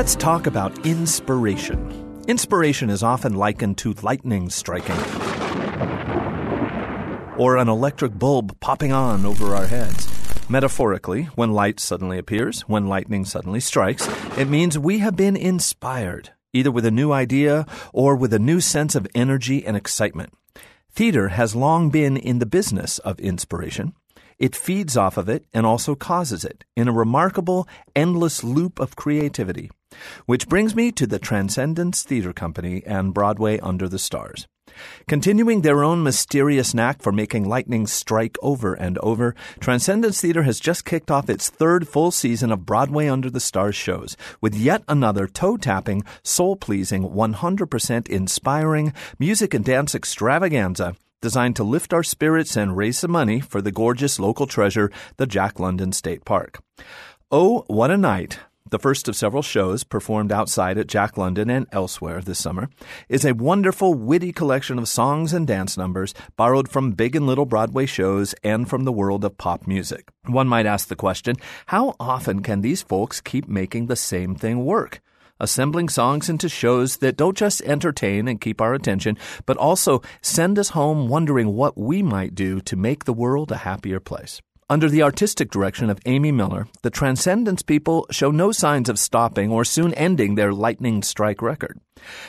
Let's talk about inspiration. Inspiration is often likened to lightning striking or an electric bulb popping on over our heads. Metaphorically, when light suddenly appears, when lightning suddenly strikes, it means we have been inspired, either with a new idea or with a new sense of energy and excitement. Theater has long been in the business of inspiration. It feeds off of it and also causes it in a remarkable, endless loop of creativity. Which brings me to the Transcendence Theater Company and Broadway Under the Stars. Continuing their own mysterious knack for making lightning strike over and over, Transcendence Theater has just kicked off its third full season of Broadway Under the Stars shows with yet another toe tapping, soul pleasing, 100% inspiring music and dance extravaganza designed to lift our spirits and raise some money for the gorgeous local treasure, the Jack London State Park. Oh, what a night! the first of several shows performed outside at Jack London and elsewhere this summer, is a wonderful, witty collection of songs and dance numbers borrowed from big and little Broadway shows and from the world of pop music. One might ask the question how often can these folks keep making the same thing work? Assembling songs into shows that don't just entertain and keep our attention, but also send us home wondering what we might do to make the world a happier place. Under the artistic direction of Amy Miller, the Transcendence people show no signs of stopping or soon ending their lightning strike record.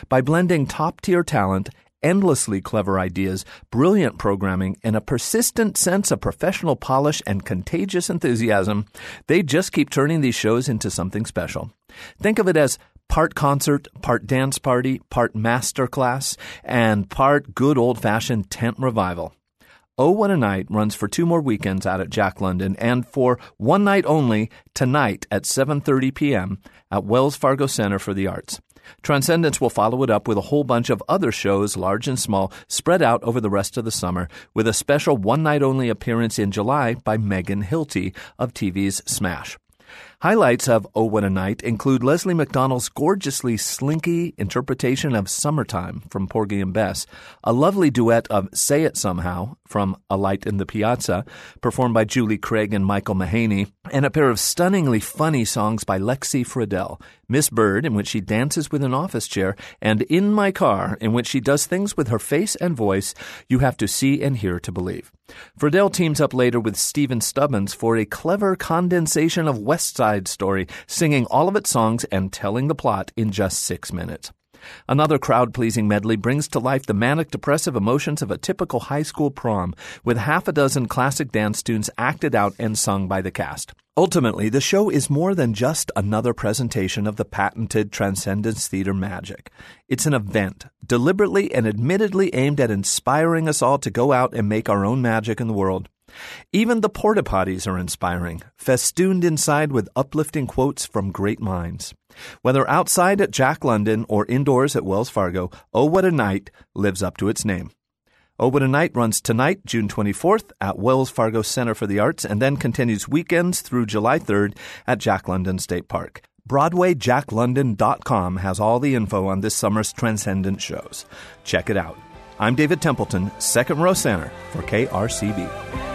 By blending top tier talent, endlessly clever ideas, brilliant programming, and a persistent sense of professional polish and contagious enthusiasm, they just keep turning these shows into something special. Think of it as part concert, part dance party, part master class, and part good old fashioned tent revival. Oh What a Night runs for two more weekends out at Jack London and for one night only tonight at 7:30 p.m. at Wells Fargo Center for the Arts. Transcendence will follow it up with a whole bunch of other shows, large and small, spread out over the rest of the summer, with a special one night only appearance in July by Megan Hilty of TV's Smash. Highlights of Oh What a Night include Leslie McDonald's gorgeously slinky interpretation of Summertime from Porgy and Bess, a lovely duet of Say It Somehow from A Light in the Piazza, performed by Julie Craig and Michael Mahaney, and a pair of stunningly funny songs by Lexi Fridell, Miss Byrd, in which she dances with an office chair, and In My Car, in which she does things with her face and voice you have to see and hear to believe. Fridell teams up later with Stephen Stubbins for a clever condensation of West Side Story, singing all of its songs and telling the plot in just six minutes. Another crowd pleasing medley brings to life the manic depressive emotions of a typical high school prom, with half a dozen classic dance tunes acted out and sung by the cast. Ultimately, the show is more than just another presentation of the patented Transcendence Theater magic. It's an event, deliberately and admittedly aimed at inspiring us all to go out and make our own magic in the world. Even the porta potties are inspiring, festooned inside with uplifting quotes from great minds. Whether outside at Jack London or indoors at Wells Fargo, Oh What a Night lives up to its name. Oh What a Night runs tonight, June 24th, at Wells Fargo Center for the Arts, and then continues weekends through July 3rd at Jack London State Park. BroadwayJackLondon.com has all the info on this summer's Transcendent shows. Check it out. I'm David Templeton, second row center for KRCB.